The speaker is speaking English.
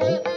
Mookambe